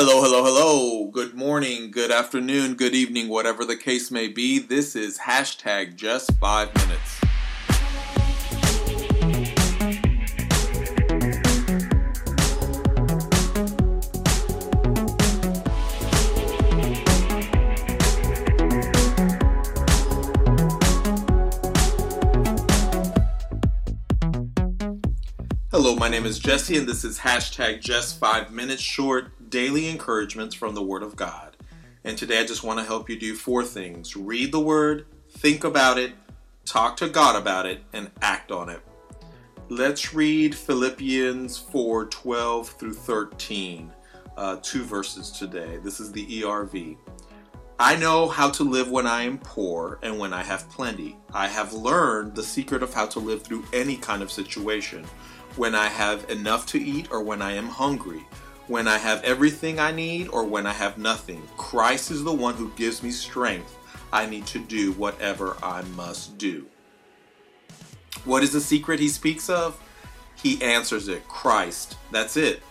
Hello, hello, hello. Good morning, good afternoon, good evening, whatever the case may be. This is hashtag just five minutes. Hello, my name is Jesse, and this is hashtag just five minutes short daily encouragements from the Word of God. And today I just want to help you do four things read the Word, think about it, talk to God about it, and act on it. Let's read Philippians 4 12 through 13, uh, two verses today. This is the ERV. I know how to live when I am poor and when I have plenty. I have learned the secret of how to live through any kind of situation when I have enough to eat or when I am hungry, when I have everything I need or when I have nothing. Christ is the one who gives me strength. I need to do whatever I must do. What is the secret he speaks of? He answers it Christ. That's it.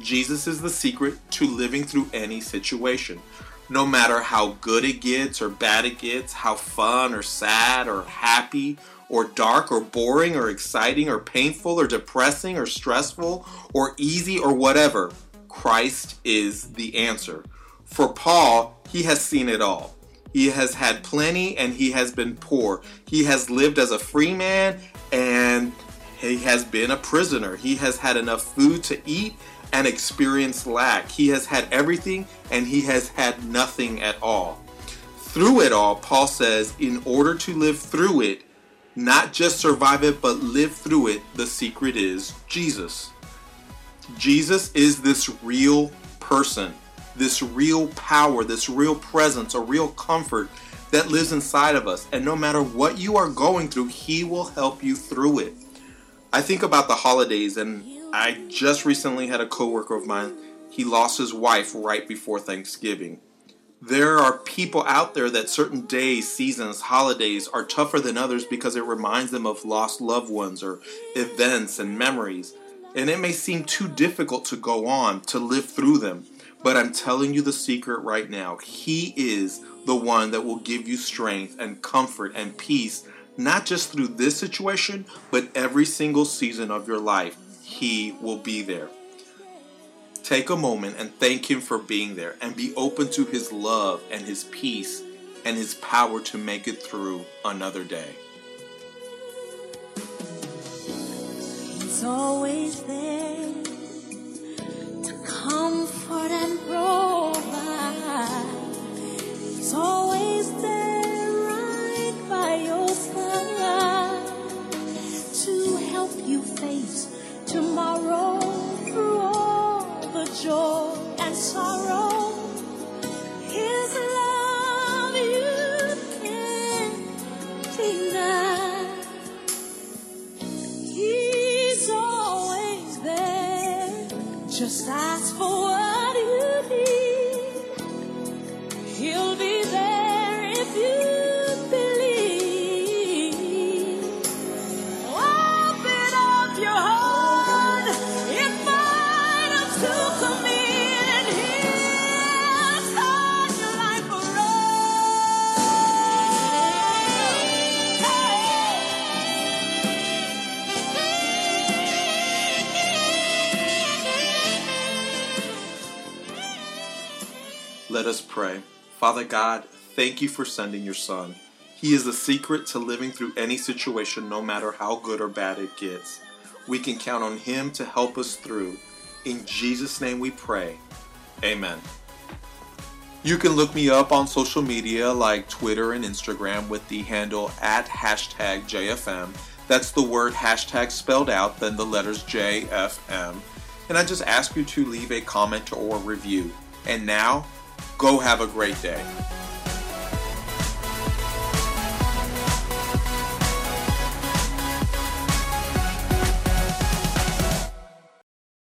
Jesus is the secret to living through any situation. No matter how good it gets or bad it gets, how fun or sad or happy or dark or boring or exciting or painful or depressing or stressful or easy or whatever, Christ is the answer. For Paul, he has seen it all. He has had plenty and he has been poor. He has lived as a free man and he has been a prisoner. He has had enough food to eat and experience lack. He has had everything and he has had nothing at all. Through it all, Paul says, in order to live through it, not just survive it, but live through it. The secret is Jesus. Jesus is this real person, this real power, this real presence, a real comfort that lives inside of us. And no matter what you are going through, He will help you through it. I think about the holidays, and I just recently had a coworker of mine. He lost his wife right before Thanksgiving there are people out there that certain days, seasons, holidays are tougher than others because it reminds them of lost loved ones or events and memories. And it may seem too difficult to go on to live through them. But I'm telling you the secret right now. He is the one that will give you strength and comfort and peace, not just through this situation, but every single season of your life. He will be there. Take a moment and thank Him for being there and be open to His love and His peace and His power to make it through another day. Always there to comfort and provide. He's always there right by your side to help you face tomorrow through all the joy and sorrow. Just ask for what you need. He'll be Let us pray. Father God, thank you for sending your Son. He is the secret to living through any situation, no matter how good or bad it gets. We can count on Him to help us through. In Jesus' name we pray. Amen. You can look me up on social media like Twitter and Instagram with the handle at hashtag JFM. That's the word hashtag spelled out, then the letters JFM. And I just ask you to leave a comment or review. And now, go have a great day.